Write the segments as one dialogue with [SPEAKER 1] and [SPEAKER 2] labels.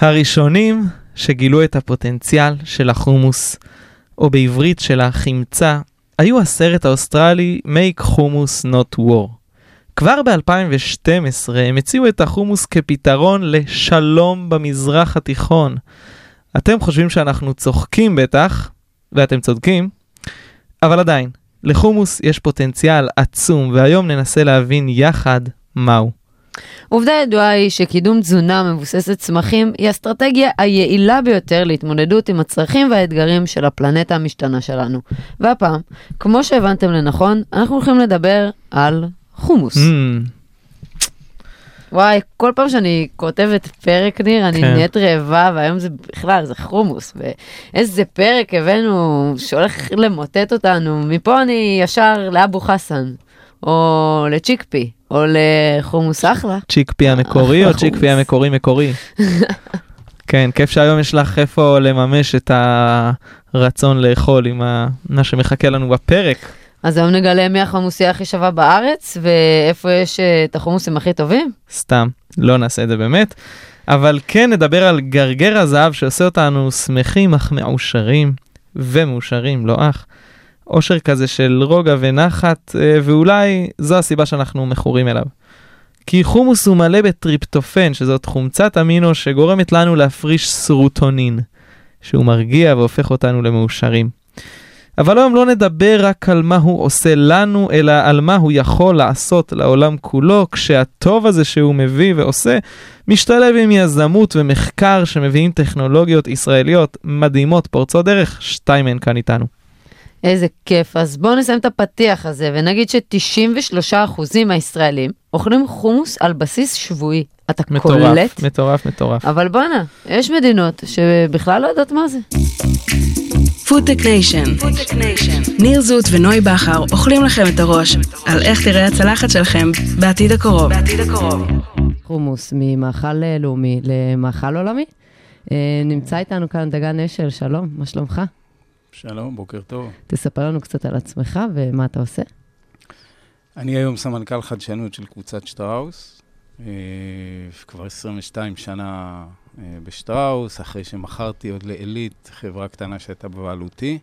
[SPEAKER 1] הראשונים שגילו את הפוטנציאל של החומוס, או בעברית של החמצה, היו הסרט האוסטרלי Make Hummus Not War. כבר ב-2012 הם הציעו את החומוס כפתרון לשלום במזרח התיכון. אתם חושבים שאנחנו צוחקים בטח, ואתם צודקים, אבל עדיין, לחומוס יש פוטנציאל עצום, והיום ננסה להבין יחד מהו.
[SPEAKER 2] עובדה ידועה היא שקידום תזונה מבוססת צמחים היא האסטרטגיה היעילה ביותר להתמודדות עם הצרכים והאתגרים של הפלנטה המשתנה שלנו. והפעם, כמו שהבנתם לנכון, אנחנו הולכים לדבר על חומוס.
[SPEAKER 1] Mm,
[SPEAKER 2] וואי, כל פעם שאני כותבת פרק, ניר, אני
[SPEAKER 1] כן.
[SPEAKER 2] נהיית רעבה, והיום זה בכלל, זה חומוס. ואיזה פרק הבאנו שהולך למוטט אותנו. מפה אני ישר לאבו חסן, או לצ'יקפי, או לחומוס אחלה.
[SPEAKER 1] צ'יקפי המקורי או צ'יקפי. המקורי מקורי? כן, כיף שהיום יש לך איפה לממש את הרצון לאכול עם ה- מה שמחכה לנו בפרק.
[SPEAKER 2] אז היום נגלה מי החומוסייה הכי שווה בארץ, ואיפה יש אה, את החומוסים הכי טובים.
[SPEAKER 1] סתם, לא נעשה את זה באמת. אבל כן נדבר על גרגר הזהב שעושה אותנו שמחים אך מאושרים, ומאושרים, לא אך. אושר כזה של רוגע ונחת, אה, ואולי זו הסיבה שאנחנו מכורים אליו. כי חומוס הוא מלא בטריפטופן, שזאת חומצת אמינו שגורמת לנו להפריש סרוטונין, שהוא מרגיע והופך אותנו למאושרים. אבל היום לא נדבר רק על מה הוא עושה לנו, אלא על מה הוא יכול לעשות לעולם כולו, כשהטוב הזה שהוא מביא ועושה, משתלב עם יזמות ומחקר שמביאים טכנולוגיות ישראליות מדהימות, פורצות דרך, שתיים מהן כאן איתנו.
[SPEAKER 2] איזה כיף. אז בואו נסיים את הפתיח הזה, ונגיד ש-93% מהישראלים אוכלים חומוס על בסיס שבועי. אתה
[SPEAKER 1] מטורף,
[SPEAKER 2] קולט?
[SPEAKER 1] מטורף, מטורף.
[SPEAKER 2] אבל בואנה, יש מדינות שבכלל לא יודעות מה זה.
[SPEAKER 3] FoodTech Nation. ניר זוט ונוי בכר אוכלים לכם את הראש על איך תראה הצלחת שלכם בעתיד הקרוב.
[SPEAKER 2] חומוס ממאכל אה, לאומי למאכל עולמי. אה, נמצא איתנו כאן דגן אשל, שלום, מה שלומך?
[SPEAKER 4] שלום, בוקר טוב.
[SPEAKER 2] תספר לנו קצת על עצמך ומה אתה עושה.
[SPEAKER 4] אני היום סמנכ"ל חדשנות של קבוצת שטראוס. אה, כבר 22 שנה אה, בשטראוס, אחרי שמכרתי עוד לעילית, חברה קטנה שהייתה בבעלותי.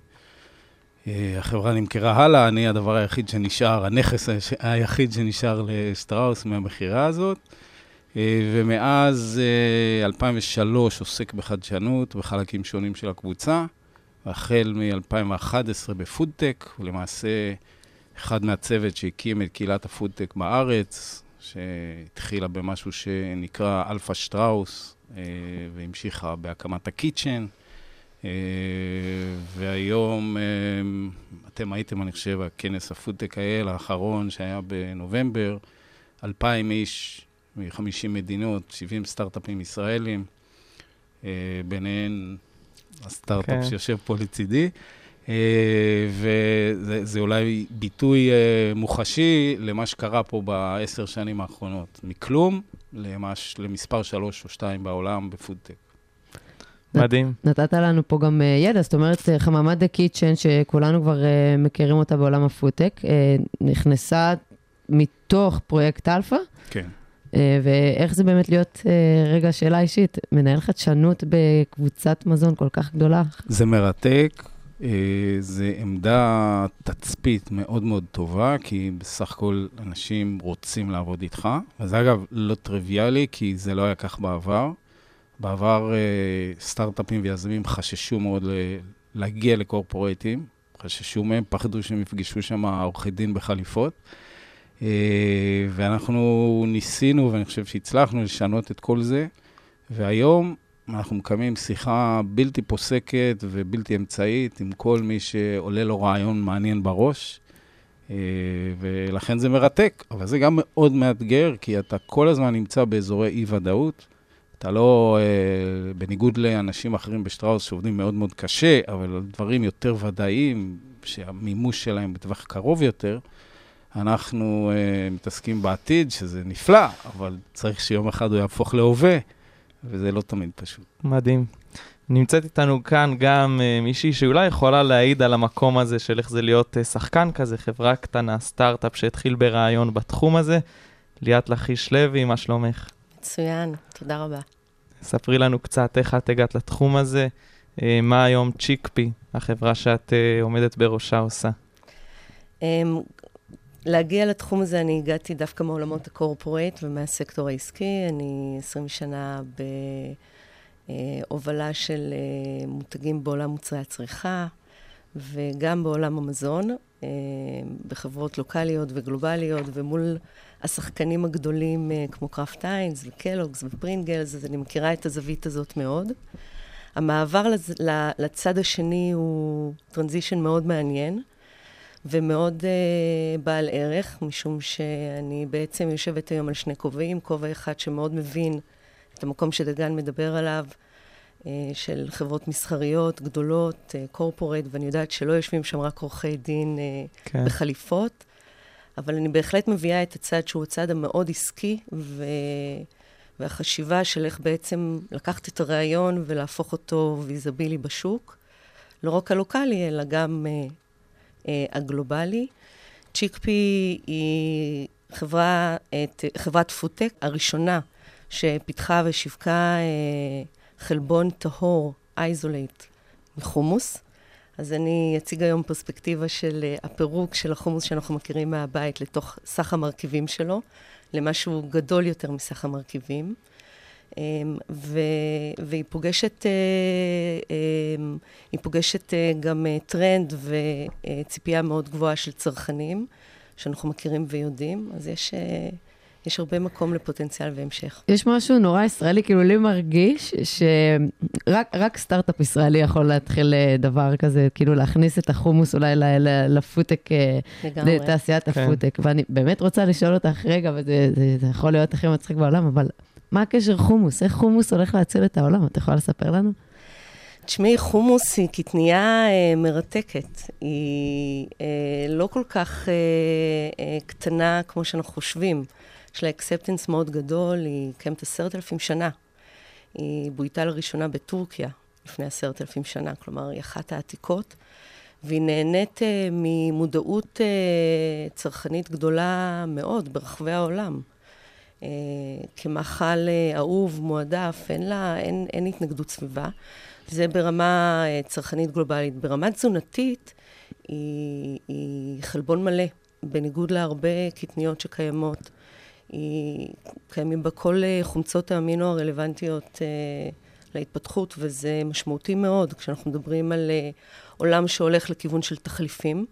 [SPEAKER 4] אה, החברה נמכרה הלאה, אני הדבר היחיד שנשאר, הנכס היחיד שנשאר לשטראוס מהמכירה הזאת. ומאז אה, 2003 עוסק בחדשנות בחלקים שונים של הקבוצה. החל מ-2011 בפודטק, ולמעשה אחד מהצוות שהקים את קהילת הפודטק בארץ, שהתחילה במשהו שנקרא אלפא שטראוס, אה, והמשיכה בהקמת ה Kitchen. אה, והיום, אה, אתם הייתם, אני חושב, הכנס הפודטק האל האחרון שהיה בנובמבר, 2,000 איש מ-50 מדינות, 70 סטארט-אפים ישראלים, ביניהן הסטארט-אפ
[SPEAKER 1] כן.
[SPEAKER 4] כן. שיושב פה לצידי. אה, וזה זה אולי ביטוי אה, מוחשי למה שקרה פה בעשר שנים האחרונות. מכלום למש, למספר שלוש או שתיים בעולם בפודטק.
[SPEAKER 1] מדהים.
[SPEAKER 2] נתת לנו פה גם אה, ידע, זאת אומרת, חממת דה קיצ'ן, שכולנו כבר מכירים אותה בעולם הפודטק, נכנסה מתוך פרויקט אלפא,
[SPEAKER 4] כן.
[SPEAKER 2] אה, ואיך זה באמת להיות, אה, רגע, שאלה אישית, מנהל חדשנות בקבוצת מזון כל כך גדולה.
[SPEAKER 4] זה מרתק, אה, זה עמדה תצפית מאוד מאוד טובה, כי בסך הכל אנשים רוצים לעבוד איתך. וזה אגב לא טריוויאלי, כי זה לא היה כך בעבר. בעבר סטארט-אפים ויזמים חששו מאוד להגיע לקורפורטים, חששו מהם, פחדו שהם יפגשו שם עורכי דין בחליפות. אה, ואנחנו ניסינו, ואני חושב שהצלחנו לשנות את כל זה, והיום אנחנו מקיימים שיחה בלתי פוסקת ובלתי אמצעית עם כל מי שעולה לו רעיון מעניין בראש, אה, ולכן זה מרתק, אבל זה גם מאוד מאתגר, כי אתה כל הזמן נמצא באזורי אי-ודאות. אתה לא, אה, בניגוד לאנשים אחרים בשטראוס שעובדים מאוד מאוד קשה, אבל דברים יותר ודאיים, שהמימוש שלהם בטווח קרוב יותר, אנחנו אה, מתעסקים בעתיד, שזה נפלא, אבל צריך שיום אחד הוא יהפוך להווה, וזה לא תמיד פשוט.
[SPEAKER 1] מדהים. נמצאת איתנו כאן גם uh, מישהי שאולי יכולה להעיד על המקום הזה של איך זה להיות uh, שחקן כזה, חברה קטנה, סטארט-אפ שהתחיל ברעיון בתחום הזה. ליאת לכיש לוי, מה שלומך?
[SPEAKER 5] מצוין, תודה רבה.
[SPEAKER 1] ספרי לנו קצת איך את הגעת לתחום הזה, אה, מה היום צ'יקפי, החברה שאת אה, עומדת בראשה, עושה.
[SPEAKER 5] אמ, להגיע לתחום הזה, אני הגעתי דווקא מעולמות הקורפורט ומהסקטור העסקי. אני 20 שנה בהובלה של אה, מותגים בעולם מוצרי הצריכה, וגם בעולם המזון, אה, בחברות לוקאליות וגלובליות, ומול השחקנים הגדולים אה, כמו Kraft Heinz ו Kellogg's ו Pringles, אז אני מכירה את הזווית הזאת מאוד. המעבר לצד השני הוא transition מאוד מעניין. ומאוד אה, בעל ערך, משום שאני בעצם יושבת היום על שני כובעים, כובע אחד שמאוד מבין את המקום שדגן מדבר עליו, אה, של חברות מסחריות גדולות, corporate, אה, ואני יודעת שלא יושבים שם רק עורכי דין אה, כן. בחליפות, אבל אני בהחלט מביאה את הצד שהוא הצד המאוד עסקי, ו... והחשיבה של איך בעצם לקחת את הרעיון ולהפוך אותו visible בשוק, לא רק הלוקאלי, אלא גם אה, אה, הגלובלי. ChickP היא חברה, את, חברת פודטק הראשונה שפיתחה ושיווקה אה, חלבון טהור, isolate, מחומוס. אז אני אציג היום פרספקטיבה של אה, הפירוק של החומוס שאנחנו מכירים מהבית לתוך סך המרכיבים שלו, למשהו גדול יותר מסך המרכיבים. אמ, ו, והיא פוגשת, אה, אמ, היא פוגשת אה, גם אה, טרנד וציפייה מאוד גבוהה של צרכנים, שאנחנו מכירים ויודעים, אז יש... יש הרבה מקום לפוטנציאל והמשך.
[SPEAKER 2] יש משהו נורא ישראלי, כאילו לי מרגיש שרק סטארט-אפ ישראלי יכול להתחיל דבר כזה, כאילו להכניס את החומוס אולי לפודטק, לתעשיית כן. הפודטק. ואני באמת רוצה לשאול אותך, רגע, וזה יכול להיות הכי מצחיק בעולם, אבל מה הקשר חומוס? איך חומוס הולך להציל את העולם? את יכולה לספר לנו?
[SPEAKER 5] תשמעי, חומוס היא קטנייה אה, מרתקת. היא אה, לא כל כך אה, אה, קטנה כמו שאנחנו חושבים. יש לה acceptance מאוד גדול, היא קיימת עשרת אלפים שנה. היא בויתה לראשונה בטורקיה לפני עשרת אלפים שנה, כלומר, היא אחת העתיקות, והיא נהנית אה, ממודעות אה, צרכנית גדולה מאוד ברחבי העולם. אה, כמאכל אה, אהוב, מועדף, אין לה, אין, אין התנגדות סביבה. זה ברמה אה, צרכנית גלובלית. ברמה תזונתית, היא, היא חלבון מלא, בניגוד להרבה קטניות שקיימות. היא, קיימים בה כל חומצות האמינו הרלוונטיות להתפתחות, וזה משמעותי מאוד כשאנחנו מדברים על עולם שהולך לכיוון של תחליפים.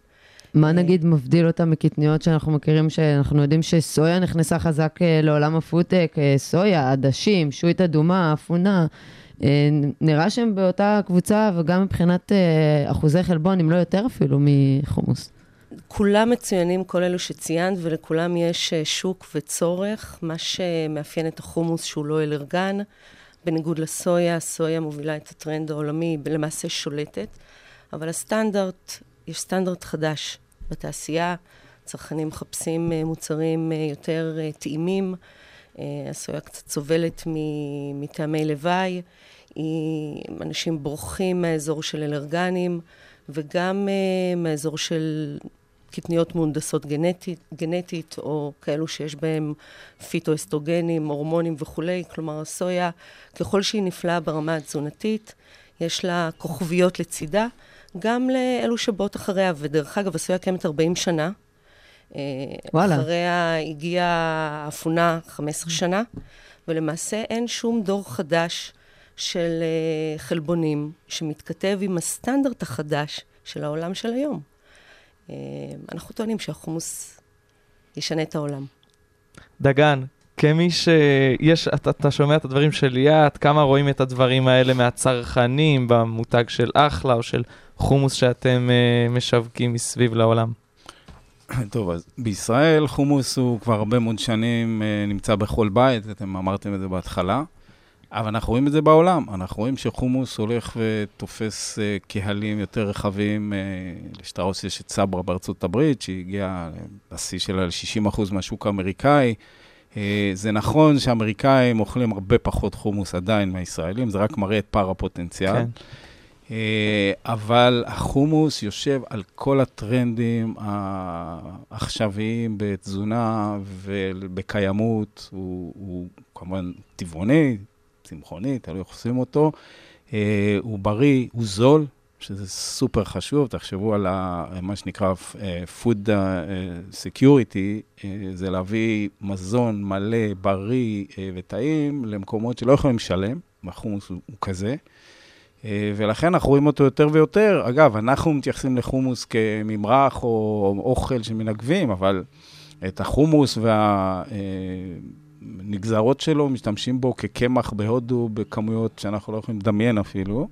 [SPEAKER 2] מה אה. נגיד מבדיל אותה מקטניות שאנחנו מכירים, שאנחנו יודעים שסויה נכנסה חזק אה, לעולם הפודטק, אה, סויה, עדשים, שועית אדומה, אפונה. נראה שהם באותה קבוצה, וגם מבחינת אחוזי חלבון, אם לא יותר אפילו, מחומוס.
[SPEAKER 5] כולם מצוינים, כל אלו שציינת, ולכולם יש שוק וצורך. מה שמאפיין את החומוס שהוא לא אלרגן, בניגוד לסויה, הסויה מובילה את הטרנד העולמי, למעשה שולטת, אבל הסטנדרט יש סטנדרט חדש בתעשייה, צרכנים מחפשים אה, מוצרים אה, יותר אה, טעימים, הסויה קצת סובלת מטעמי לוואי, אנשים בורחים מהאזור של אלרגנים וגם מהאזור של קטניות מהונדסות גנטית, גנטית, או כאלו שיש בהם פיטואסטרוגנים, הורמונים וכולי. כלומר, הסויה, ככל שהיא נפלאה ברמה התזונתית, יש לה כוכביות לצידה, גם לאלו שבאות אחריה, ודרך אגב, הסויה קיימת 40 שנה.
[SPEAKER 2] אה, וואלה.
[SPEAKER 5] אחריה הגיעה אפונה 15 שנה, ולמעשה אין שום דור חדש של uh, חלבונים שמתכתב עם הסטנדרט החדש של העולם של היום. Uh, אנחנו טוענים שהחומוס ישנה את העולם.
[SPEAKER 1] דגן, כמי שיש, אתה, אתה שומע את הדברים של ליאת, כמה רואים את הדברים האלה מהצרכנים במותג של אחלה או של חומוס שאתם uh, משווקים מסביב לעולם?
[SPEAKER 4] טוב, אז בישראל חומוס הוא כבר הרבה מאוד שנים uh, נמצא בכל בית, אתם אמרתם את זה בהתחלה, אבל אנחנו רואים את זה בעולם. אנחנו רואים שחומוס הולך ותופס uh, קהלים יותר רחבים. Uh, לשטראוס יש את סברה בארצות הברית, שהגיעה לשיא שלה ל-60% מהשוק האמריקאי. Uh, זה נכון שאמריקאים אוכלים הרבה פחות חומוס עדיין מהישראלים, זה רק מראה את פער הפוטנציאל. כן. אה, אבל החומוס יושב על כל הטרנדים העכשוויים בתזונה ובקיימות. הוא, הוא כמובן טבעוני, צמחוני, תלוי איך עושים אותו. אה, הוא בריא, הוא זול, שזה סופר חשוב. תחשבו על מה שנקרא אה, food security, זה להביא מזון מלא, בריא וטעים למקומות שלא יכולים לשלם, והחומוס הוא, הוא כזה. ולכן אנחנו רואים אותו יותר ויותר. אגב, אנחנו מתייחסים לחומוס כממרח או אוכל שמנגבים, אבל את החומוס וה... הנגזרות שלו, משתמשים בו כקמח בהודו בכמויות שאנחנו לא יכולים לדמיין אפילו,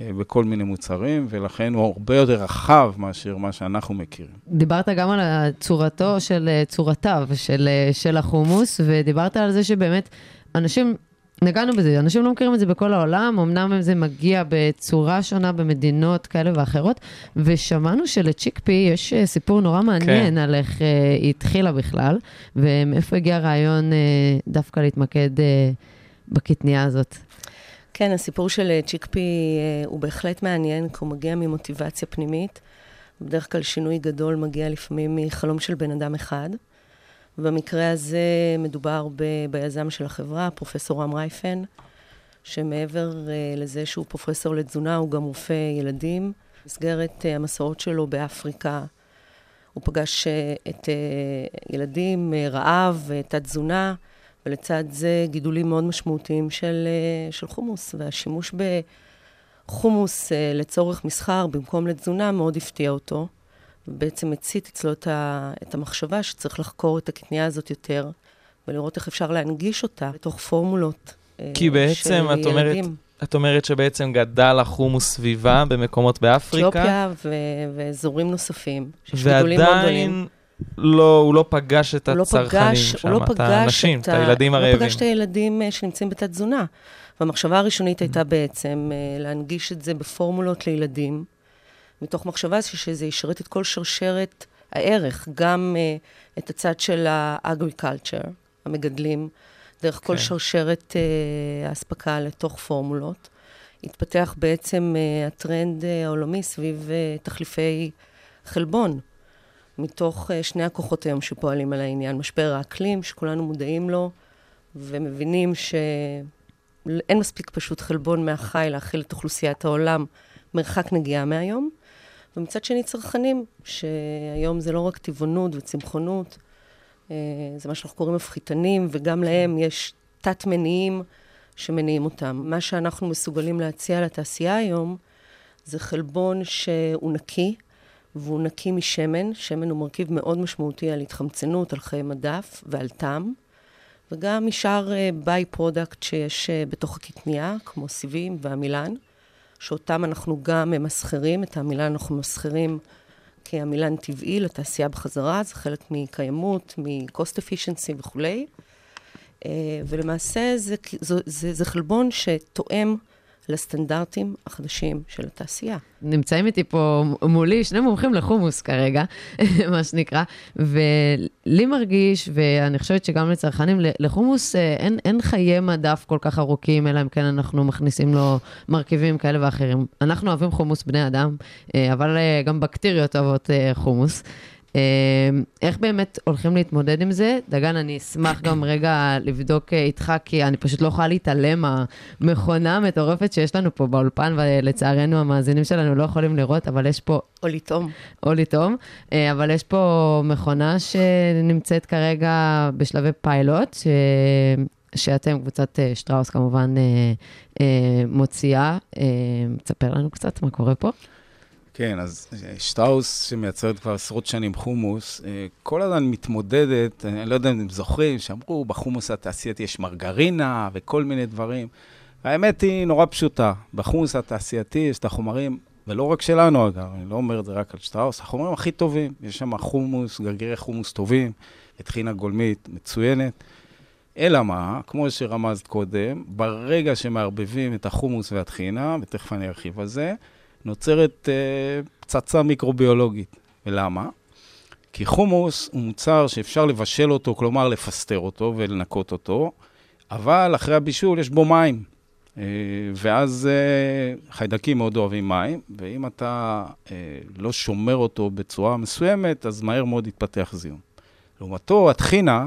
[SPEAKER 4] אה, בכל מיני מוצרים, ולכן הוא הרבה יותר רחב מאשר מה שאנחנו מכירים.
[SPEAKER 2] דיברת גם על צורתו של, אה, צורתיו של, אה, של החומוס, ודיברת על זה שבאמת אנשים נגענו בזה, אנשים לא מכירים את זה בכל העולם, אמנם זה מגיע בצורה שונה במדינות כאלה ואחרות, ושמענו שלצ'יק פי יש אה, סיפור נורא מעניין כן. על איך uh, היא התחילה בכלל, ומאיפה הגיע הרעיון uh, דווקא להתמקד uh, בקטנייה הזאת.
[SPEAKER 5] כן, הסיפור של צ'יק פי uh, הוא בהחלט מעניין, כי הוא מגיע ממוטיבציה פנימית. בדרך כלל שינוי גדול מגיע לפעמים מחלום של בן אדם אחד. במקרה הזה מדובר ב, ביזם של החברה, פרופסור רם רייפן, שמעבר uh, לזה שהוא פרופסור לתזונה, הוא גם רופא ילדים. במסגרת uh, המסעות שלו באפריקה, הוא פגש uh, את uh, ילדים, uh, רעב, uh, תת-תזונה, ולצד זה גידולים מאוד משמעותיים של, uh, של חומוס, והשימוש בחומוס uh, לצורך מסחר במקום לתזונה מאוד הפתיע אותו. ובעצם הצית אצלו את, ה, את המחשבה שצריך לחקור את הקטנייה הזאת יותר, ולראות איך אפשר להנגיש אותה לתוך פורמולות
[SPEAKER 1] אה, כי בעצם את אומרת, את אומרת שבעצם גדל החומוס סביבה במקומות באפריקה.
[SPEAKER 5] אתיופיה ו- ואזורים נוספים.
[SPEAKER 1] ועדיין לא, הוא לא פגש את לא הצרכנים שם,
[SPEAKER 5] הוא לא פגש
[SPEAKER 1] את האנשים, את, את הילדים הרעבים.
[SPEAKER 5] הוא לא פגש את הילדים אה, שנמצאים בתת תזונה. והמחשבה הראשונית הייתה בעצם אה, להנגיש את זה בפורמולות לילדים. מתוך מחשבה שזה ישרת את כל שרשרת הערך, גם uh, את הצד של האגריקלצ'ר, המגדלים, דרך כן. כל שרשרת uh, האספקה לתוך פורמולות. התפתח בעצם uh, הטרנד uh, העולמי סביב uh, תחליפי חלבון, מתוך uh, שני הכוחות היום שפועלים על העניין. משבר האקלים, שכולנו מודעים לו, ומבינים שאין מספיק פשוט חלבון מהחי להכיל את אוכלוסיית העולם מרחק נגיעה מהיום. ומצד שני צרכנים, שהיום זה לא רק טבעונות וצמחונות, אה, זה מה שאנחנו קוראים מפחיתנים, וגם להם יש תת-מניעים שמניעים אותם. מה שאנחנו מסוגלים להציע לתעשייה היום, זה חלבון שהוא נקי, והוא נקי משמן. שמן הוא מרכיב מאוד משמעותי על התחמצנות, על חיי מדף ועל טעם, וגם משאר by אה, product שיש אה, בתוך הקטנייה, כמו סיבים ועמילן. שאותם אנחנו גם ממסחרים, את המילה אנחנו ממסחרים כמילן טבעי לתעשייה בחזרה, זה חלק מקיימות, מ-cost efficiency וכולי. אה, ולמעשה זה, זה, זה, זה חלבון שתואם לסטנדרטים החדשים של התעשייה.
[SPEAKER 2] נמצאים איתי פה מולי שני מומחים לחומוס כרגע, מה שנקרא, ולי מרגיש, ואני חושבת שגם לצרכנים, לחומוס אה, אין, אין חיי מדף כל כך ארוכים, אלא אם כן אנחנו מכניסים לו מרכיבים כאלה ואחרים. אנחנו אוהבים חומוס בני אדם, אה, אבל אה, גם בקטריות אוהבות חומוס. אמ, איך באמת הולכים להתמודד עם זה? דגן, אני אשמח גם רגע לבדוק אה, איתך, כי אני פשוט לא יכולה להתעלם מהמכונה המטורפת שיש לנו פה באולפן, ולצערנו המאזינים שלנו לא יכולים לראות, אבל יש פה...
[SPEAKER 5] או לטעום.
[SPEAKER 2] או לטעום, אה, אבל יש פה מכונה שנמצאת כרגע בשלבי פיילוט, ש... שאתם, קבוצת אה, שטראוס כמובן, מוציאה. תספר לנו קצת מה קורה פה.
[SPEAKER 4] כן, אז אה, שטראוס, שמייצרת כבר עשרות שנים חומוס, אה, כל הזמן מתמודדת, אני לא יודע אם אתם זוכרים, שאמרו, בחומוס התעשייתי יש מרגרינה וכל מיני דברים. האמת היא נורא פשוטה, בחומוס התעשייתי יש את החומרים, ולא רק שלנו אגב, אני לא אומר את זה רק על שטראוס, החומרים הכי טובים. יש שם חומוס, גרגירי חומוס טובים, טחינה גולמית מצוינת. אלא מה, כמו שרמזת קודם, ברגע שמערבבים את החומוס והטחינה, ותכף אני ארחיב על זה, נוצרת אה, פצצה מיקרוביולוגית. ולמה? כי חומוס הוא מוצר שאפשר לבשל אותו, כלומר לפסטר אותו ולנקות אותו, אבל אחרי הבישול יש בו מים. אה, ואז אה, חיידקים מאוד אוהבים מים, ואם אתה אה, לא שומר אותו בצורה מסוימת, אז מהר מאוד יתפתח זיהום. לעומתו, הטחינה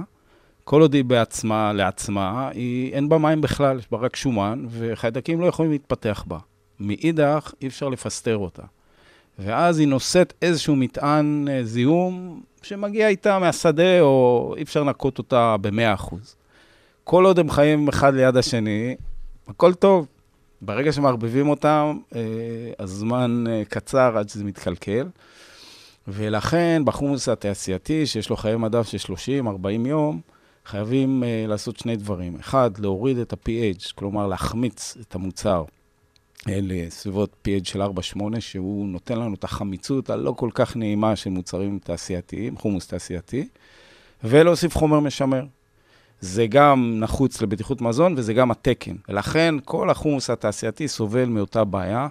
[SPEAKER 4] כל עוד היא בעצמה, לעצמה, היא, אין בה מים בכלל, יש בה רק שומן, וחיידקים לא יכולים להתפתח בה. מאידך, אי אפשר לפסטר אותה. ואז היא נושאת איזשהו מטען אה, זיהום שמגיע איתה מהשדה, או אי אפשר לנקות אותה ב-100%. כל עוד הם חיים אחד ליד השני, הכל טוב. ברגע שמערבבים אותם, אה, הזמן אה, קצר עד שזה מתקלקל. ולכן בחומוס התעשייתי, שיש לו חיי מדף של 30-40 יום, חייבים לעשות שני דברים. אחד, להוריד את ה-pH, כלומר להחמיץ את המוצר לסביבות pH של 4-8, שהוא נותן לנו את החמיצות הלא כל כך נעימה של מוצרים תעשייתיים, חומוס תעשייתי, ולהוסיף חומר משמר. זה גם נחוץ לבטיחות מזון וזה גם התקן. ולכן כל החומוס התעשייתי סובל מאותה בעיה.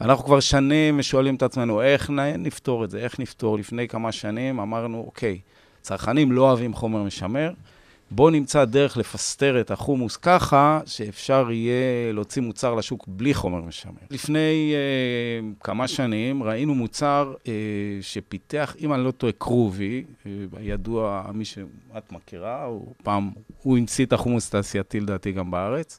[SPEAKER 4] אנחנו כבר שנים שואלים את עצמנו, איך נפתור את זה, איך נפתור? לפני כמה שנים אמרנו, אוקיי, צרכנים לא אוהבים חומר משמר, בואו נמצא דרך לפסטר את החומוס ככה, שאפשר יהיה להוציא מוצר לשוק בלי חומר משמר. לפני אה, כמה שנים ראינו מוצר אה, שפיתח, אם אני לא טועה, קרובי, אה, ידוע, מי שאת מכירה, הוא פעם, הוא המציא את החומוס התעשייתי לדעתי גם בארץ.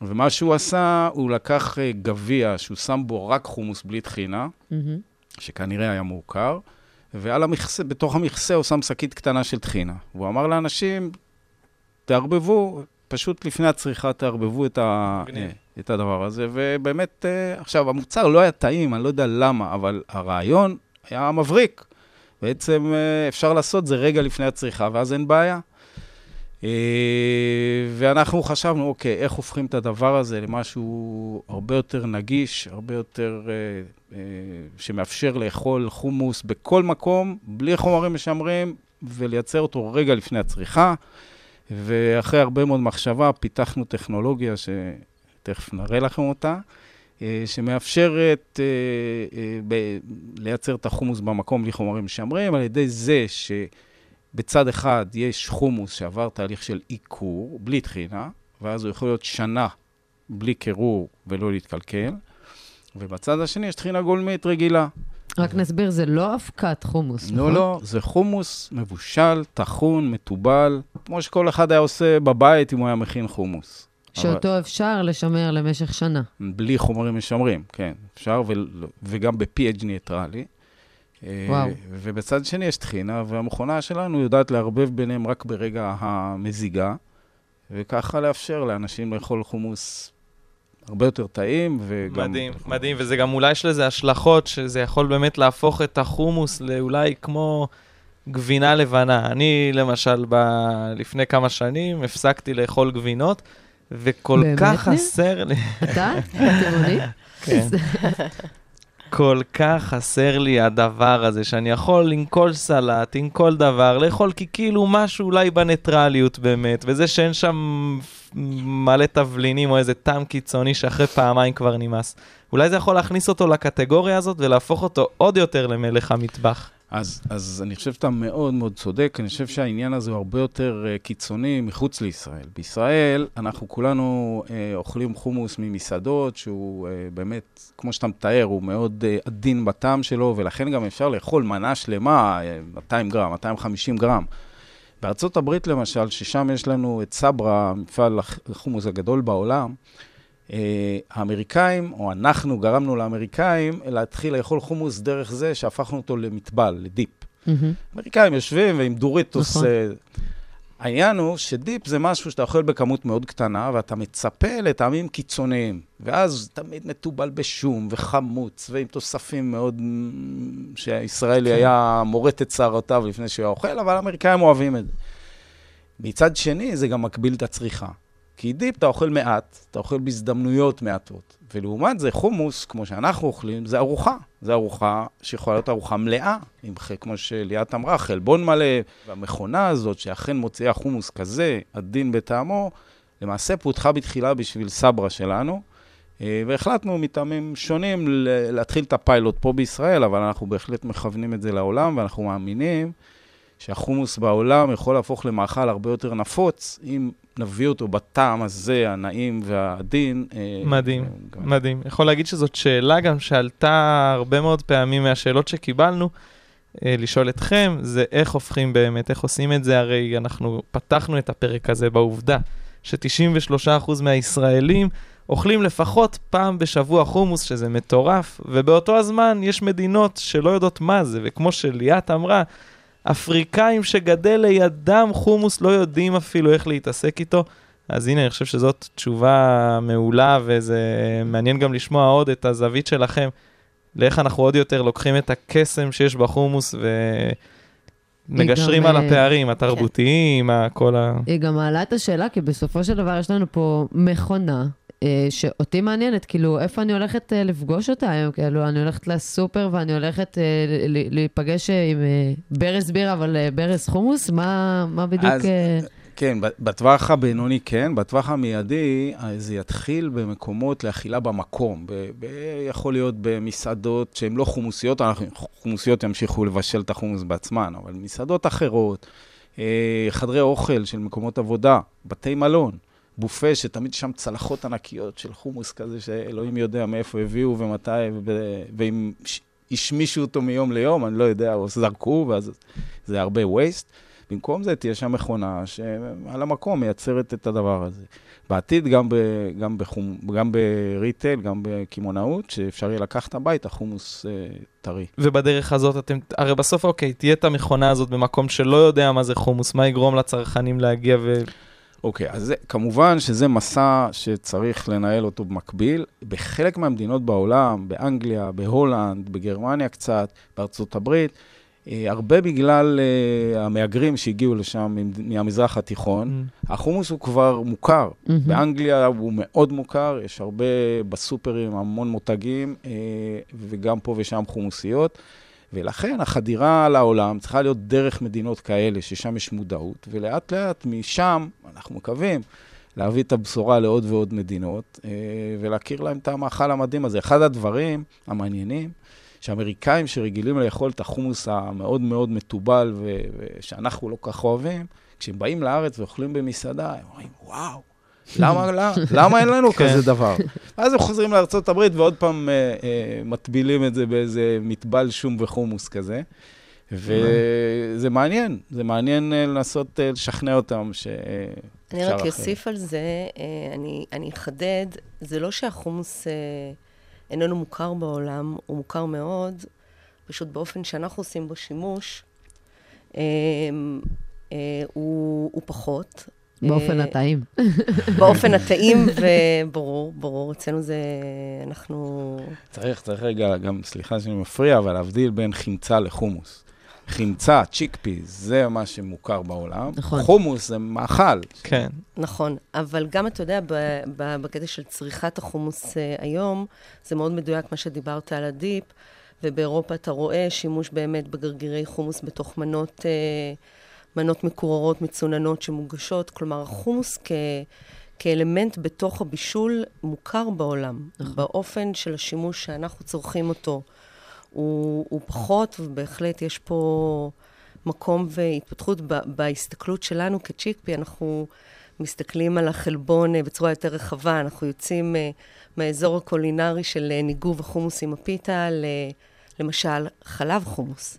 [SPEAKER 4] ומה שהוא עשה, הוא לקח אה, גביע שהוא שם בו רק חומוס בלי טחינה, mm-hmm. שכנראה היה מורכר, ועל המכסה, בתוך המכסה הוא שם שקית קטנה של טחינה. והוא אמר לאנשים, תערבבו, פשוט לפני הצריכה תערבבו את, ה, אה, את הדבר הזה, ובאמת, אה, עכשיו, המוצר לא היה טעים, אני לא יודע למה, אבל הרעיון היה מבריק. בעצם אפשר לעשות זה רגע לפני הצריכה, ואז אין בעיה. אה, ואנחנו חשבנו, אוקיי, איך הופכים את הדבר הזה למשהו הרבה יותר נגיש, הרבה יותר, אה, אה, שמאפשר לאכול חומוס בכל מקום, בלי חומרים משמרים, ולייצר אותו רגע לפני הצריכה. ואחרי הרבה מאוד מחשבה, פיתחנו טכנולוגיה שתכף נראה לכם אותה, שמאפשרת לייצר את החומוס במקום בלי חומרים משמרים, על ידי זה ש... בצד אחד יש חומוס שעבר תהליך של עיקור, בלי טחינה, ואז הוא יכול להיות שנה בלי קירור ולא להתקלקל, ובצד השני יש טחינה גולמית רגילה.
[SPEAKER 2] רק נסביר, זה לא אבקת חומוס,
[SPEAKER 4] לא, נכון? לא, לא, זה חומוס מבושל, טחון, מתובל, כמו שכל אחד היה עושה בבית אם הוא היה מכין חומוס.
[SPEAKER 2] שאותו אבל... אפשר לשמר למשך שנה.
[SPEAKER 4] בלי חומרים משמרים, כן, אפשר, ו... וגם ב-PH ניטרלי. וואו. ובצד שני יש טחינה, והמכונה שלנו יודעת לערבב ביניהם רק ברגע המזיגה, וככה לאפשר לאנשים לאכול חומוס הרבה יותר טעים, וגם...
[SPEAKER 1] מדהים, מדהים, וזה גם אולי יש לזה השלכות, שזה יכול באמת להפוך את החומוס לאולי כמו גבינה לבנה. אני, למשל, ב... לפני כמה שנים הפסקתי לאכול גבינות, וכל כך חסר לי...
[SPEAKER 2] אתה? טבעוני?
[SPEAKER 1] כן. כל כך חסר לי הדבר הזה, שאני יכול עם כל סלט, עם כל דבר, לאכול כי כאילו משהו אולי בניטרליות באמת, וזה שאין שם מלא תבלינים או איזה טעם קיצוני שאחרי פעמיים כבר נמאס. אולי זה יכול להכניס אותו לקטגוריה הזאת ולהפוך אותו עוד יותר למלך המטבח.
[SPEAKER 4] אז, אז אני חושב שאתה מאוד מאוד צודק, אני חושב שהעניין הזה הוא הרבה יותר uh, קיצוני מחוץ לישראל. בישראל אנחנו כולנו uh, אוכלים חומוס ממסעדות, שהוא uh, באמת, כמו שאתה מתאר, הוא מאוד uh, עדין בטעם שלו, ולכן גם אפשר לאכול מנה שלמה, uh, 200 גרם, 250 גרם. בארצות הברית למשל, ששם יש לנו את סברה, המפעל החומוס הגדול בעולם, האמריקאים, או אנחנו גרמנו לאמריקאים להתחיל לאכול חומוס דרך זה שהפכנו אותו למטבל, לדיפ. Mm-hmm. אמריקאים יושבים ועם דוריטוס... נכון. אה, העניין הוא שדיפ זה משהו שאתה אוכל בכמות מאוד קטנה, ואתה מצפה לטעמים קיצוניים. ואז תמיד מתובל בשום וחמוץ, ועם תוספים מאוד... שהישראלי כן. היה מורט את שערותיו לפני שהוא היה אוכל, אבל האמריקאים אוהבים את זה. מצד שני, זה גם מגביל את הצריכה. כי דיפ אתה אוכל מעט, אתה אוכל בהזדמנויות מעטות. ולעומת זה, חומוס, כמו שאנחנו אוכלים, זה ארוחה. זה ארוחה שיכולה להיות ארוחה מלאה, עם, כמו שליאת אמרה, חלבון מלא. והמכונה הזאת, שאכן מוציאה חומוס כזה, עדין בטעמו, למעשה פותחה בתחילה בשביל סברה שלנו. אה, והחלטנו מטעמים שונים להתחיל את הפיילוט פה בישראל, אבל אנחנו בהחלט מכוונים את זה לעולם, ואנחנו מאמינים שהחומוס בעולם יכול להפוך למאכל הרבה יותר נפוץ, אם נביא אותו בטעם הזה, הנעים והעדין.
[SPEAKER 1] אה, מדהים, גם... מדהים. יכול להגיד שזאת שאלה גם שעלתה הרבה מאוד פעמים מהשאלות שקיבלנו, אה, לשאול אתכם, זה איך הופכים באמת, איך עושים את זה, הרי אנחנו פתחנו את הפרק הזה בעובדה ש-93% מהישראלים אוכלים לפחות פעם בשבוע חומוס, שזה מטורף, ובאותו הזמן יש מדינות שלא יודעות מה זה, וכמו שליאת אמרה, אפריקאים שגדל לידם חומוס לא יודעים אפילו איך להתעסק איתו. אז הנה, אני חושב שזאת תשובה מעולה, וזה מעניין גם לשמוע עוד את הזווית שלכם, לאיך אנחנו עוד יותר לוקחים את הקסם שיש בחומוס ומגשרים
[SPEAKER 2] גם,
[SPEAKER 1] על
[SPEAKER 2] אה,
[SPEAKER 1] הפערים התרבותיים, ה- כל ה...
[SPEAKER 2] היא גם מעלה את השאלה, כי בסופו של דבר יש לנו פה מכונה. אה, שאותי מעניינת, כאילו, איפה אני הולכת אה, לפגוש אותה היום? כאילו, אני הולכת לסופר ואני הולכת אה, להיפגש עם ברז בירה, אבל ברז חומוס? מה, מה בדיוק...
[SPEAKER 4] אז- כן, בטווח הבינוני כן, בטווח המיידי זה יתחיל במקומות לאכילה במקום. ב- ב- יכול להיות במסעדות שהן לא חומוסיות, חומוסיות ימשיכו לבשל את החומוס בעצמן, אבל מסעדות אחרות, חדרי אוכל של מקומות עבודה, בתי מלון, בופה שתמיד שם צלחות ענקיות של חומוס כזה, שאלוהים יודע מאיפה הביאו ומתי, ואם השמישו אותו מיום ליום, אני לא יודע, או זרקו, ואז זה הרבה waste. במקום זה תהיה שם מכונה שעל המקום מייצרת את הדבר הזה. בעתיד גם, ב, גם, בחום, גם בריטייל, גם בקמעונאות, שאפשר יהיה לקחת הביתה חומוס אה, טרי.
[SPEAKER 1] ובדרך הזאת אתם, הרי בסוף, אוקיי, תהיה את המכונה הזאת במקום שלא יודע מה זה חומוס, מה יגרום לצרכנים להגיע ו...
[SPEAKER 4] אוקיי, אז זה, כמובן שזה מסע שצריך לנהל אותו במקביל. בחלק מהמדינות בעולם, באנגליה, בהולנד, בגרמניה קצת, בארצות הברית, אה, הרבה בגלל אה, המהגרים שהגיעו לשם מהמזרח התיכון, החומוס הוא כבר מוכר.
[SPEAKER 2] מהמם.
[SPEAKER 4] באנגליה הוא מאוד מוכר, יש הרבה בסופרים, המון מותגים, אה, וגם פה ושם חומוסיות. ולכן החדירה לעולם צריכה להיות דרך מדינות כאלה, ששם יש מודעות, ולאט לאט משם, אנחנו מקווים, להביא את הבשורה לעוד ועוד מדינות, אה, ולהכיר להם את המאכל המדהים הזה. אחד הדברים המעניינים, שאמריקאים שרגילים לאכול את החומוס המאוד מאוד מתובל, ושאנחנו לא כך אוהבים, כשהם באים לארץ ואוכלים במסעדה, הם אומרים, וואו, למה, למה, למה אין לנו
[SPEAKER 1] כן.
[SPEAKER 4] כזה דבר? ואז הם חוזרים לארה"ב ועוד פעם אה, אה, מטבילים את זה באיזה מטבל שום וחומוס כזה. וזה מעניין, זה מעניין אה, לנסות אה, לשכנע אותם שאפשר
[SPEAKER 5] אני רק. אוסיף על זה, אה, אני, אני אחדד, זה לא שהחומוס אה, איננו מוכר בעולם, הוא מוכר מאוד, פשוט באופן שאנחנו עושים בו שימוש, אה, אה, הוא, הוא פחות.
[SPEAKER 2] באופן
[SPEAKER 5] אה,
[SPEAKER 2] הטעים.
[SPEAKER 5] באופן הטעים, וברור, ברור, אצלנו זה, אנחנו...
[SPEAKER 4] צריך, צריך רגע, גם, סליחה שאני מפריע, אבל להבדיל בין חמצה לחומוס. חמצה, צ'יק פיז, זה מה שמוכר בעולם.
[SPEAKER 2] נכון.
[SPEAKER 4] חומוס זה מאכל.
[SPEAKER 1] כן.
[SPEAKER 5] נכון, אבל גם אתה יודע, ב- ב- בקטע של צריכת החומוס אה, היום, זה מאוד מדויק מה שדיברת על הדיפ, ובאירופה אתה רואה שימוש באמת בגרגירי חומוס בתוך מנות, אה, מנות מקוררות, מצוננות שמוגשות, כלומר, החומוס כ... כאלמנט בתוך הבישול מוכר בעולם.
[SPEAKER 2] נכון.
[SPEAKER 5] באופן של השימוש שאנחנו צורכים אותו, הוא, הוא פחות, ובהחלט יש פה מקום והתפתחות ב- בהסתכלות שלנו כצ'יקפי. אנחנו מסתכלים על החלבון אה, בצורה יותר רחבה, אנחנו יוצאים אה, מהאזור הקולינרי של אה, ניגוב החומוס עם הפיתה, למשל חלב חומוס,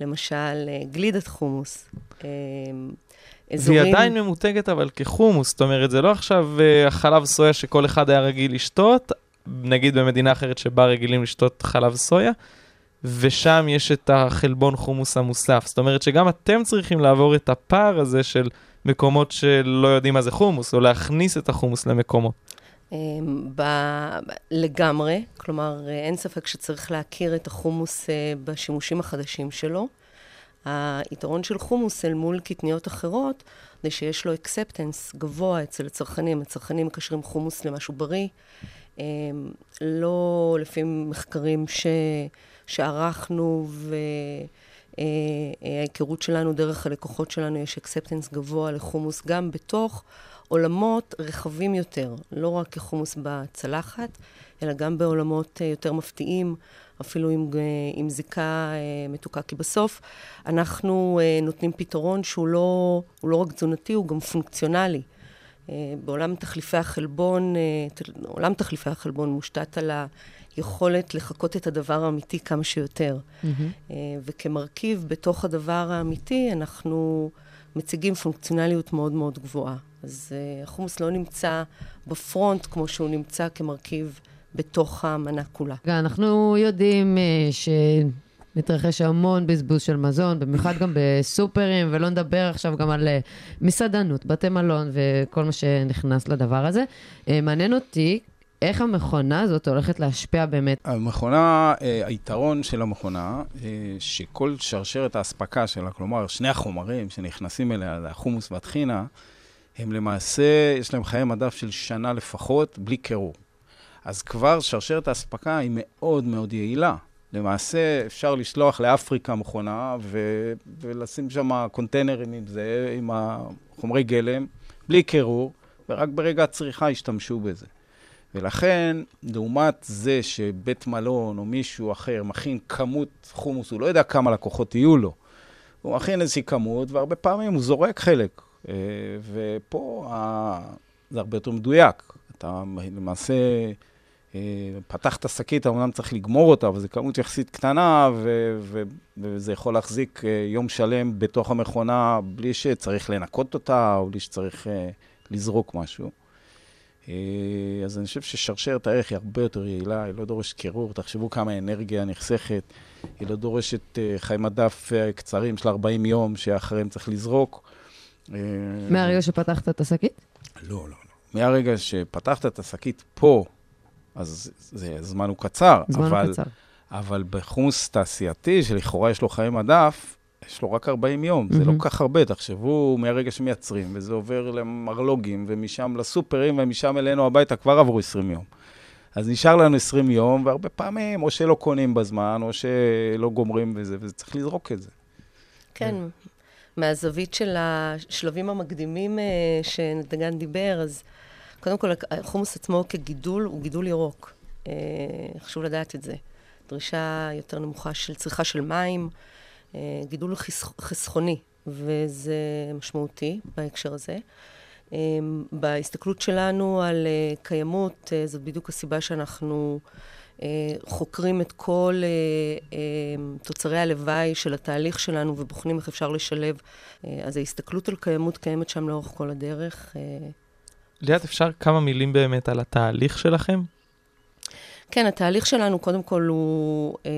[SPEAKER 5] למשל אה, גלידת חומוס. אה,
[SPEAKER 1] והיא עדיין ממותגת אבל כחומוס, זאת אומרת, זה לא עכשיו אה, החלב סויה שכל אחד היה רגיל לשתות, נגיד במדינה אחרת שבה רגילים לשתות חלב סויה, ושם יש את החלבון חומוס המוסף. זאת אומרת שגם אתם צריכים לעבור את הפער הזה של מקומות שלא יודעים מה זה חומוס, או להכניס את החומוס למקומות.
[SPEAKER 5] אמ, ב- לגמרי, כלומר, אה, אין ספק שצריך להכיר את החומוס אה, בשימושים החדשים שלו. היתרון של חומוס אל מול קטניות אחרות, זה שיש לו אקספטנס גבוה אצל הצרכנים. הצרכנים מקשרים חומוס למשהו בריא. אמ, לא לפי מחקרים ש... שערכנו וההיכרות שלנו דרך הלקוחות שלנו, יש אקספטנס גבוה לחומוס גם בתוך עולמות רחבים יותר, לא רק כחומוס בצלחת, אלא גם בעולמות אה, יותר מפתיעים, אפילו עם, אה, עם זיקה אה, מתוקה. כי בסוף אנחנו נותנים פתרון שהוא לא, הוא לא רק תזונתי, הוא גם פונקציונלי. בעולם תחליפי החלבון, עולם תחליפי החלבון מושתת על היכולת לחקות את הדבר האמיתי כמה שיותר. Mm-hmm. וכמרכיב בתוך הדבר האמיתי, אנחנו מציגים פונקציונליות מאוד מאוד גבוהה. אז החומוס לא נמצא בפרונט כמו שהוא נמצא כמרכיב בתוך המנה כולה.
[SPEAKER 2] אנחנו יודעים ש... מתרחש המון בזבוז של מזון, במיוחד גם בסופרים, ולא נדבר עכשיו גם על uh, מסעדנות, בתי מלון וכל מה שנכנס לדבר הזה. Uh, מעניין אותי איך המכונה הזאת הולכת להשפיע באמת?
[SPEAKER 4] המכונה, אה, היתרון של המכונה, שכל שרשרת האספקה שלה, כלומר, שני החומרים שנכנסים אליה, החומוס והטחינה, הם למעשה, יש להם חיי מדף של שנה לפחות, בלי קירור. אז כבר שרשרת האספקה היא מאוד מאוד יעילה. למעשה אפשר לשלוח לאפריקה מכונה ו- ולשים שם קונטיינרים עם זה, עם החומרי גלם, בלי קירור, ורק ברגע הצריכה ישתמשו בזה. ולכן, לעומת זה שבית מלון או מישהו אחר מכין כמות חומוס, הוא לא יודע כמה לקוחות יהיו לו. הוא מכין איזושהי כמות, והרבה פעמים הוא זורק חלק. אה, ופה זה הרבה יותר מדויק. אתה למעשה אה, פתח את השקית, אמנם צריך לגמור אותה, אבל זו כמות יחסית קטנה, ו- ו- וזה יכול להחזיק אה, יום שלם בתוך המכונה בלי שצריך לנקות אותה, או בלי שצריך לזרוק משהו. Uh, אז אני חושב ששרשרת הערך היא הרבה יותר יעילה, היא לא דורשת קירור, תחשבו כמה אנרגיה נחסכת, היא לא דורשת uh, חיי מדף uh, קצרים של 40 יום, שאחריהם צריך לזרוק.
[SPEAKER 2] מהרגע שפתחת את השקית?
[SPEAKER 4] לא, לא, לא. מהרגע שפתחת את השקית פה, אז זה, הזמן הוא קצר.
[SPEAKER 2] זמן
[SPEAKER 4] אבל,
[SPEAKER 2] הוא קצר.
[SPEAKER 4] אבל בחומוס תעשייתי, שלכאורה יש לו חיי מדף, יש לו רק 40 יום. Mm-hmm. זה לא כל כך הרבה, תחשבו מהרגע שמייצרים, וזה עובר למרלוגים, ומשם לסופרים, ומשם אלינו הביתה כבר עברו 20 יום. אז נשאר לנו 20 יום, והרבה פעמים או שלא קונים בזמן, או שלא גומרים בזה, וצריך לזרוק את זה.
[SPEAKER 5] כן, מהזווית של השלבים המקדימים אה, שנדגן דיבר, אז קודם כל, החומוס עצמו כגידול הוא גידול ירוק. אה, חשוב לדעת את זה. דרישה יותר נמוכה של צריכה של מים, אה, גידול חסכוני, וזה משמעותי בהקשר הזה. אה, בהסתכלות שלנו על קיימות, זאת בדיוק הסיבה שאנחנו חוקרים את כל תוצרי הלוואי של התהליך שלנו ובוחנים איך אפשר לשלב. אז ההסתכלות על קיימות קיימת שם לאורך כל הדרך.
[SPEAKER 1] ליאת, אפשר כמה מילים באמת על התהליך שלכם?
[SPEAKER 5] כן, התהליך שלנו, קודם כל, הוא אה,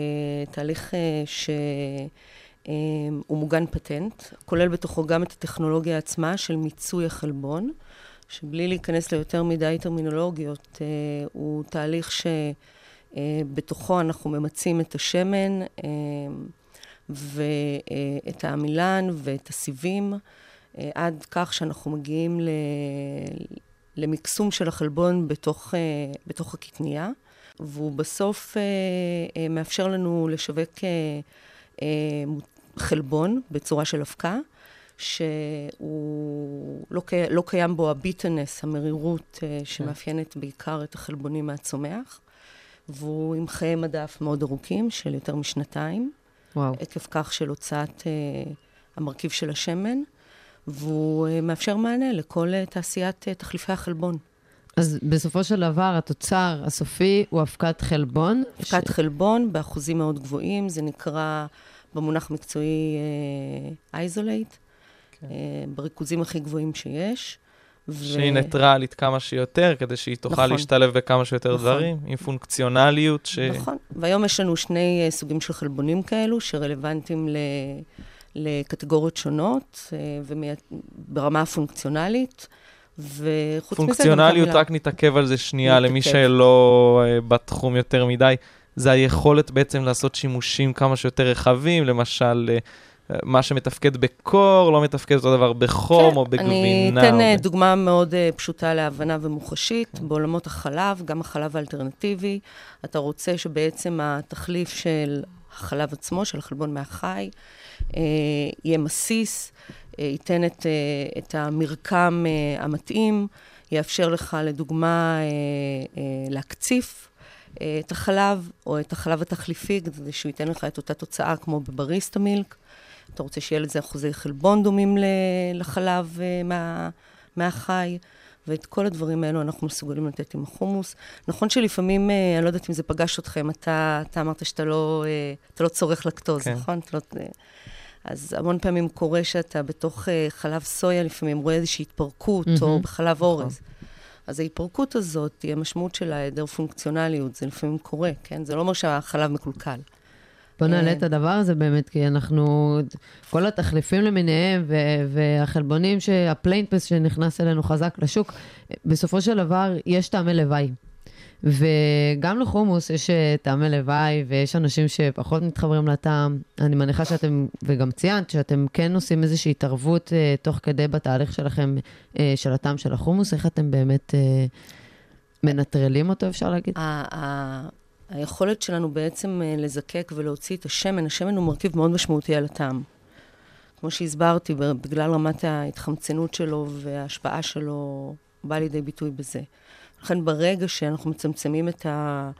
[SPEAKER 5] תהליך אה, שהוא אה, מוגן פטנט, כולל בתוכו גם את הטכנולוגיה עצמה של מיצוי החלבון, שבלי להיכנס ליותר מדי טרמינולוגיות, אה, הוא תהליך שבתוכו אה, אנחנו ממצים את השמן אה, ואת העמילן ואת הסיבים. עד כך שאנחנו מגיעים. למקסום של החלבון בתוך, בתוך הקטנייה, והוא בסוף מאפשר לנו לשווק חלבון בצורה של אבקה, שהוא לא, לא קיים בו הביטנס, המרירות שמאפיינת בעיקר את החלבונים מהצומח, והוא עם חיי מדף מאוד ארוכים של יותר משנתיים. וואו. עקב כך של הוצאת המרכיב של השמן. והוא אה, מאפשר מענה לכל אה, תעשיית אה, תחליפי החלבון.
[SPEAKER 2] אז בסופו של דבר, התוצר הסופי הוא אבקת חלבון?
[SPEAKER 5] אבקת ש... חלבון באחוזים מאוד גבוהים, זה נקרא במונח מקצועי איזולייט, uh, כן. uh, בריכוזים הכי גבוהים שיש.
[SPEAKER 1] ו... שהיא ניטרלית כמה שיותר, כדי שהיא תוכל נכון. להשתלב בכמה שיותר נכון. דברים, עם פונקציונליות ש...
[SPEAKER 5] נכון, והיום יש לנו שני uh, סוגים של חלבונים כאלו, שרלוונטיים ל... לקטגוריות שונות, אה, ברמה הפונקציונלית. וחוץ
[SPEAKER 1] מזה פונקציונליות, רק נתעכב על זה שנייה, נתעכב. למי שלא uh, בתחום יותר מדי, זה היכולת בעצם לעשות שימושים כמה שיותר רחבים, למשל, uh, מה שמתפקד בקור, לא מתפקד אותו דבר בחום כן, או בגבינה.
[SPEAKER 5] אני אתן
[SPEAKER 1] או...
[SPEAKER 5] דוגמה מאוד uh, פשוטה להבנה ומוחשית. כן. בעולמות החלב, גם החלב האלטרנטיבי, אתה רוצה שבעצם התחליף של החלב עצמו, של החלבון מהחי, אה, יהיה מסיס, אה, ייתן את, אה, את המרקם המתאים, יאפשר לך, לדוגמה, להקציף את החלב או את החלב התחליפי, כדי שהוא ייתן לך את אותה תוצאה כמו בבריסטה מילק. אתה רוצה שיהיה לזה אחוזי חלבון דומים לחלב מה, מהחי, ואת כל הדברים האלו אנחנו מסוגלים לתת עם החומוס. נכון שלפעמים, אה, אני לא יודעת אם זה פגש אתכם, אתה, אתה אמרת שאתה לא, אה, לא צורך לקטוז,
[SPEAKER 1] כן.
[SPEAKER 5] נכון? אתה לא, אה, אז המון פעמים קורה שאתה בתוך אה, חלב סויה, לפעמים רואה איזושהי התפרקות, או
[SPEAKER 2] מהמם.
[SPEAKER 5] בחלב
[SPEAKER 2] נכון.
[SPEAKER 5] אורז. אז ההתפרקות הזאת, היא המשמעות של היעדר פונקציונליות, זה לפעמים קורה, כן? זה לא אומר שהחלב מקולקל.
[SPEAKER 2] בוא נעלה
[SPEAKER 5] אה.
[SPEAKER 2] את הדבר הזה באמת, כי אנחנו, כל התחליפים למיניהם ו- והחלבונים, ה plant-based שנכנס אלינו חזק לשוק, בסופו של דבר יש טעמי לוואי. וגם לחומוס יש אה, טעמי לוואי, ויש אנשים שפחות מתחברים לטעם. אני מניחה שאתם, וגם ציינת, שאתם כן עושים איזושהי התערבות אה, תוך כדי בתהליך שלכם, אה, של הטעם של החומוס, איך אתם באמת אה, מנטרלים אותו, אפשר להגיד?
[SPEAKER 5] היכולת שלנו בעצם אה, לזקק ולהוציא את השמן, השמן הוא מרכיב מאוד משמעותי על הטעם. כמו שהסברתי, בגלל רמת ההתחמצנות שלו וההשפעה שלו, בא לידי ביטוי בזה. לכן ברגע שאנחנו מצמצמים את, ה,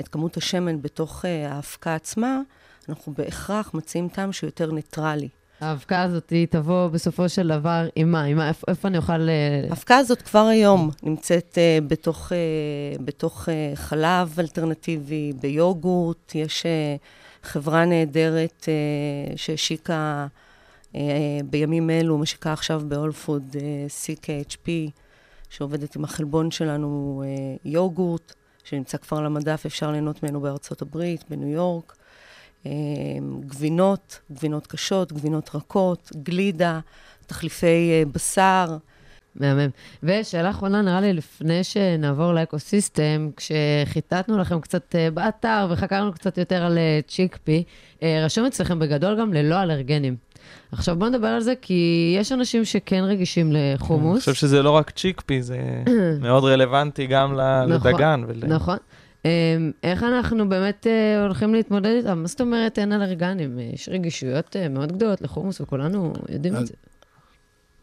[SPEAKER 5] את כמות השמן בתוך אה, האבקה עצמה, אנחנו בהכרח מציעים טעם שהוא יותר ניטרלי.
[SPEAKER 2] האבקה הזאת היא תבוא בסופו של דבר עם מה? עם מה? איפה, איפה אני אוכל... אה,
[SPEAKER 5] ההפקה הזאת כבר היום נמצאת uh, בתוך, uh, בתוך uh, חלב אלטרנטיבי, ביוגורט. יש uh, חברה נהדרת uh, שהשיקה uh, בימים אלו, משיקה עכשיו בהול פוד, uh, CKHP, שעובדת עם החלבון שלנו, uh, יוגורט, שנמצא כבר על המדף, אפשר ליהנות ממנו בארצות הברית, בניו יורק. Um, גבינות, גבינות קשות, גבינות רכות, גלידה, תחליפי uh, בשר.
[SPEAKER 2] מהמם. ושאלה אחרונה, נראה לי, לפני שנעבור לאקוסיסטם, כשחיטטנו לכם קצת אה, באתר וחקרנו קצת יותר על אה, צ'יקפי, אה, רשום אצלכם בגדול גם ללא אלרגנים. עכשיו בואו נדבר על זה, כי יש אנשים שכן רגישים
[SPEAKER 1] אני
[SPEAKER 2] לחומוס.
[SPEAKER 1] חושב שזה לא רק צ'יקפי, זה מאוד רלוונטי גם
[SPEAKER 2] נכון,
[SPEAKER 1] לדגן.
[SPEAKER 2] נכון. אה, איך אנחנו באמת אה, הולכים להתמודד איתם? מה זאת אומרת אין אלרגנים? יש רגישויות אה, מאוד גדולות לחומוס, וכולנו יודעים את זה.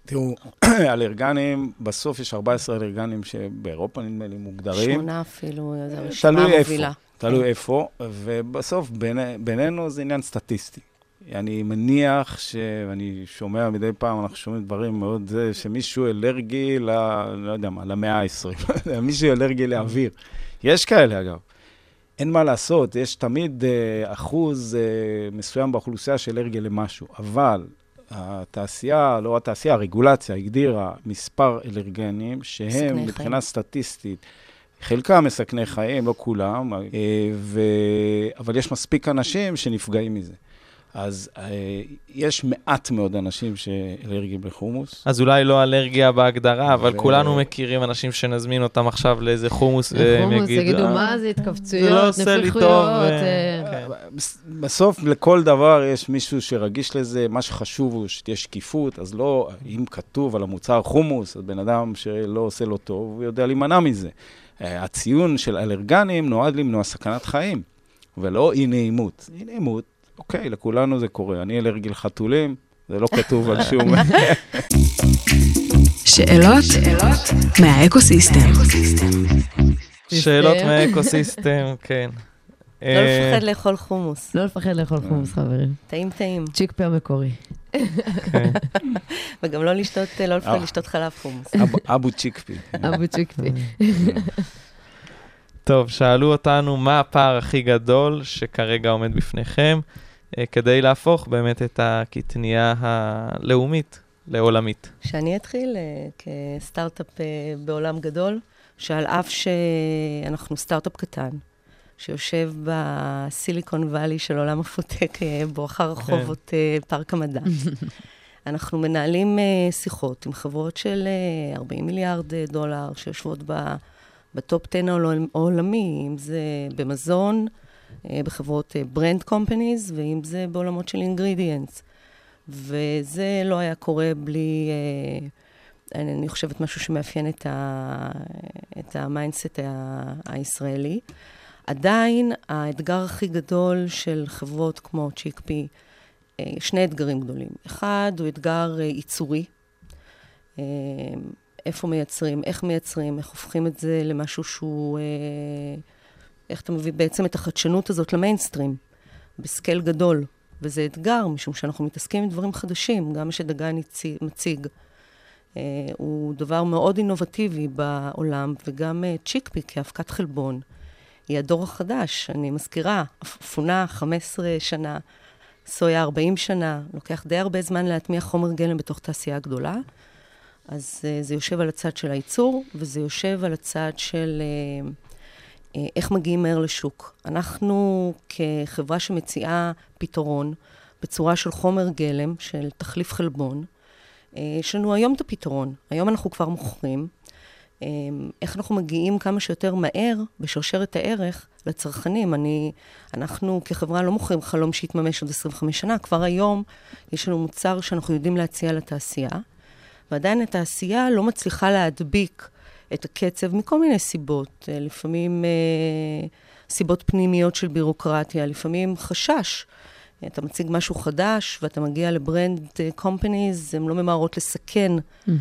[SPEAKER 4] תראו, אלרגנים, בסוף יש 14 אלרגנים שבאירופה נדמה לי מוגדרים.
[SPEAKER 5] שמונה אפילו, זו
[SPEAKER 4] איפה,
[SPEAKER 5] המובילה.
[SPEAKER 4] תלוי איפה, ובסוף ביני- בינינו זה עניין סטטיסטי. אני מניח שאני שומע מדי פעם, אנחנו שומעים דברים מאוד שמישהו אלרגי ל... לא יודע מה, למאה ה-20. מישהו אלרגי לאוויר. יש כאלה, אגב. אין מה לעשות, יש תמיד אה, אחוז אה, מסוים באוכלוסייה שאלרגי למשהו, אבל התעשייה, לא התעשייה, הרגולציה הגדירה מספר אלרגנים שהם
[SPEAKER 5] חיים.
[SPEAKER 4] מבחינה סטטיסטית, חלקם מסכני חיים, לא כולם, אה, ו... אבל יש מספיק אנשים שנפגעים מזה. אז אה, יש מעט מאוד אנשים שאלרגיים לחומוס.
[SPEAKER 1] אז אולי לא אלרגיה בהגדרה, אבל
[SPEAKER 4] ו-
[SPEAKER 1] כולנו מכירים אנשים שנזמין אותם עכשיו לאיזה חומוס, והם יגידו,
[SPEAKER 2] יגידו,
[SPEAKER 1] "אה,
[SPEAKER 2] מה זה
[SPEAKER 1] זה
[SPEAKER 2] התכווצויות,
[SPEAKER 1] לא עושה לי טוב.
[SPEAKER 2] נפיחויות.
[SPEAKER 1] אה,
[SPEAKER 2] אה,
[SPEAKER 1] כן.
[SPEAKER 4] בס- בסוף, לכל דבר יש מישהו שרגיש לזה, מה שחשוב הוא שתהיה שקיפות, אז לא, אם כתוב על המוצר חומוס, אז בן אדם שלא עושה לו טוב, הוא יודע להימנע מזה. הציון של אלרגנים נועד למנוע סכנת חיים, ולא אי נעימות. אי נעימות, אוקיי, לכולנו זה קורה. אני אלרגי לחתולים, זה לא כתוב על שום...
[SPEAKER 3] שאלות מהאקוסיסטם.
[SPEAKER 1] שאלות
[SPEAKER 2] system.
[SPEAKER 1] מהאקוסיסטם, כן.
[SPEAKER 5] לא
[SPEAKER 1] אה,
[SPEAKER 5] לפחד לאכול חומוס.
[SPEAKER 2] לא לפחד לאכול חומוס, חברים.
[SPEAKER 5] טעים טעים.
[SPEAKER 2] ChickP המקורי.
[SPEAKER 1] כן.
[SPEAKER 5] וגם לא לשתות, לא לפחד
[SPEAKER 4] אה.
[SPEAKER 5] לשתות חלב חומוס.
[SPEAKER 4] אבו- צ'יקפי.
[SPEAKER 2] אבו צ'יקפי.
[SPEAKER 1] טוב, שאלו אותנו מה הפער הכי גדול שכרגע עומד בפניכם, אה, כדי להפוך באמת את הקטנייה הלאומית לעולמית.
[SPEAKER 5] שאני אתחיל אה, כסטארט-אפ אה, בעולם גדול, שעל אף שאנחנו סטארט-אפ קטן, שיושב בסיליקון וואלי של עולם הפוטק, אה, בואכה רחובות אה, פארק המדע. אנחנו מנהלים אה, שיחות עם חברות של אה, 40 מיליארד אה, דולר, שיושבות ב- ב top 10 העול- העולמי, אם זה במזון, אה, בחברות brand companies, ואם זה בעולמות של ingredients. וזה לא היה קורה בלי, אה, אני, חושבת, משהו שמאפיין את, את ה mindset הישראלי. עדיין, האתגר הכי גדול של חברות כמו ChickP, אה, שני אתגרים גדולים. אחד הוא אתגר אה, ייצורי. אה, איפה מייצרים, איך מייצרים, איך הופכים את זה למשהו שהוא... אה, איך אתה מביא בעצם את החדשנות הזאת למיינסטרים, בסקייל גדול. וזה אתגר, משום שאנחנו מתעסקים עם דברים חדשים, גם מה שדגן מציג. אה, הוא דבר מאוד אינובטיבי בעולם, וגם אה, צ'יקפי כאבקת חלבון. היא הדור החדש, אני מזכירה, אפונה 15 שנה, סויה 40 שנה, לוקח די הרבה זמן להטמיע חומר גלם בתוך תעשייה גדולה. אז uh, זה יושב על הצד של הייצור, וזה יושב על הצד של uh, איך מגיעים מהר לשוק. אנחנו כחברה שמציעה פתרון בצורה של חומר גלם, של תחליף חלבון, uh, יש לנו היום את הפתרון. היום אנחנו כבר מוכרים. Um, איך אנחנו מגיעים כמה שיותר מהר בשרשרת הערך לצרכנים. אני, אנחנו כחברה לא מוכרים חלום שיתממש עוד 25 שנה, כבר היום יש לנו מוצר שאנחנו יודעים להציע לתעשייה. ועדיין התעשייה לא מצליחה להדביק את הקצב מכל מיני סיבות. אה, לפעמים אה, סיבות פנימיות של בירוקרטיה, לפעמים חשש. אתה מציג משהו חדש ואתה מגיע לברנד קומפניז, הן לא ממהרות לסכן mm-hmm.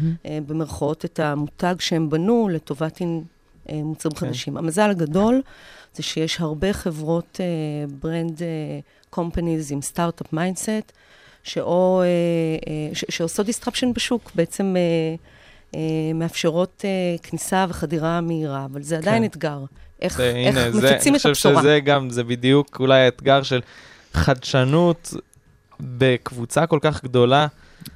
[SPEAKER 5] במרכאות את המותג שהם בנו לטובת מוצרים okay. כן. חדשים. המזל הגדול זה שיש הרבה חברות brand companies עם סטארט-אפ mindset, אה, אה, שעושות disruption בשוק, בעצם אה, מאפשרות כניסה וחדירה מהירה, אבל זה עדיין כן. אתגר. איך, זה, איך הנה, מפיצים זה, את הבשורה.
[SPEAKER 1] אני חושב שזה גם, זה בדיוק אולי האתגר של חדשנות בקבוצה כל כך גדולה.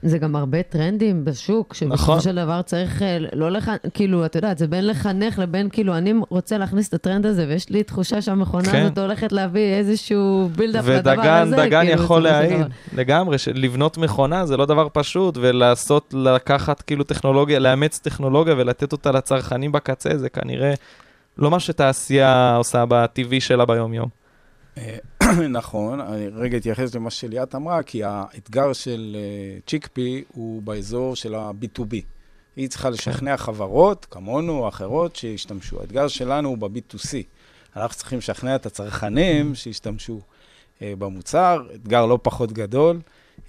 [SPEAKER 2] זה גם הרבה טרנדים בשוק, שבסופו נכון. של דבר צריך אה, לא לך, כאילו, אתה יודע, זה בין לחנך לבין, כאילו, אני רוצה להכניס את הטרנד הזה, ויש לי תחושה שהמכונה כן. הזאת הולכת להביא איזשהו build-up לדבר הזה.
[SPEAKER 1] ודגן כאילו, יכול להעיד, לגמרי, לבנות מכונה זה לא דבר פשוט, ולעשות, לקחת כאילו טכנולוגיה, לאמץ טכנולוגיה ולתת אותה לצרכנים בקצה, זה כנראה לא מה שתעשייה עושה בטבעי שלה ביום-יום.
[SPEAKER 4] נכון, אני רגע אתייחס למה שליאת אמרה, כי האתגר של אה, צ'יקפי הוא באזור של ה-B2B. היא צריכה לשכנע חברות, כמונו אחרות, שישתמשו. האתגר שלנו הוא ב-B2C. אנחנו צריכים לשכנע את הצרכנים שישתמשו אה, במוצר, אתגר לא פחות גדול.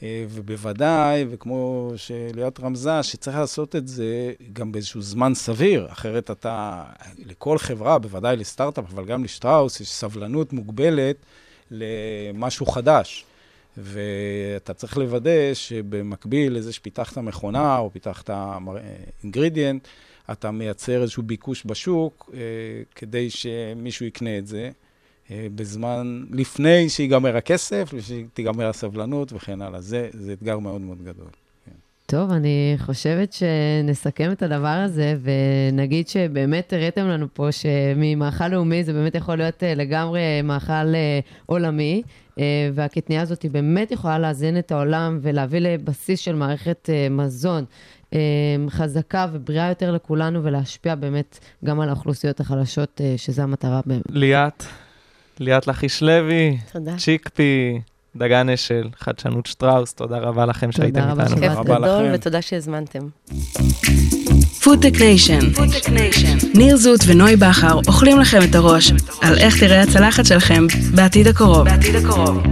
[SPEAKER 4] אה, ובוודאי, וכמו שליאת רמזה, שצריך לעשות את זה גם באיזשהו זמן סביר, אחרת אתה, לכל חברה, בוודאי לסטארט-אפ, אבל גם לשטראוס, יש סבלנות מוגבלת למשהו חדש. ואתה צריך לוודא שבמקביל לזה שפיתחת מכונה או פיתחת אינגרידיאנט, אתה מייצר איזשהו ביקוש בשוק אה, כדי שמישהו יקנה את זה. אה, בזמן, לפני שיגמר הכסף, ושתיגמר הסבלנות וכן הלאה. זה, זה אתגר מאוד מאוד גדול.
[SPEAKER 2] טוב, אני חושבת שנסכם את הדבר הזה, ונגיד שבאמת הראיתם לנו פה שממאכל לאומי זה באמת יכול להיות אה, לגמרי מאכל אה, עולמי, והקטנייה הזאת היא באמת יכולה לאזן את העולם ולהביא לבסיס של מערכת מזון. חזקה ובריאה יותר לכולנו ולהשפיע באמת גם על האוכלוסיות החלשות, שזו המטרה באמת.
[SPEAKER 1] ליאת, ליאת לכיש לוי,
[SPEAKER 5] תודה.
[SPEAKER 1] ChickP, דגן אשל, חדשנות שטראוס, תודה רבה לכם שהייתם איתנו.
[SPEAKER 5] תודה רבה, כיף גדול ותודה שהזמנתם.
[SPEAKER 3] FoodTech Nation, ניר זוט ונוי בכר אוכלים לכם את הראש על איך תראה הצלחת שלכם בעתיד הקרוב. בעתיד הקרוב.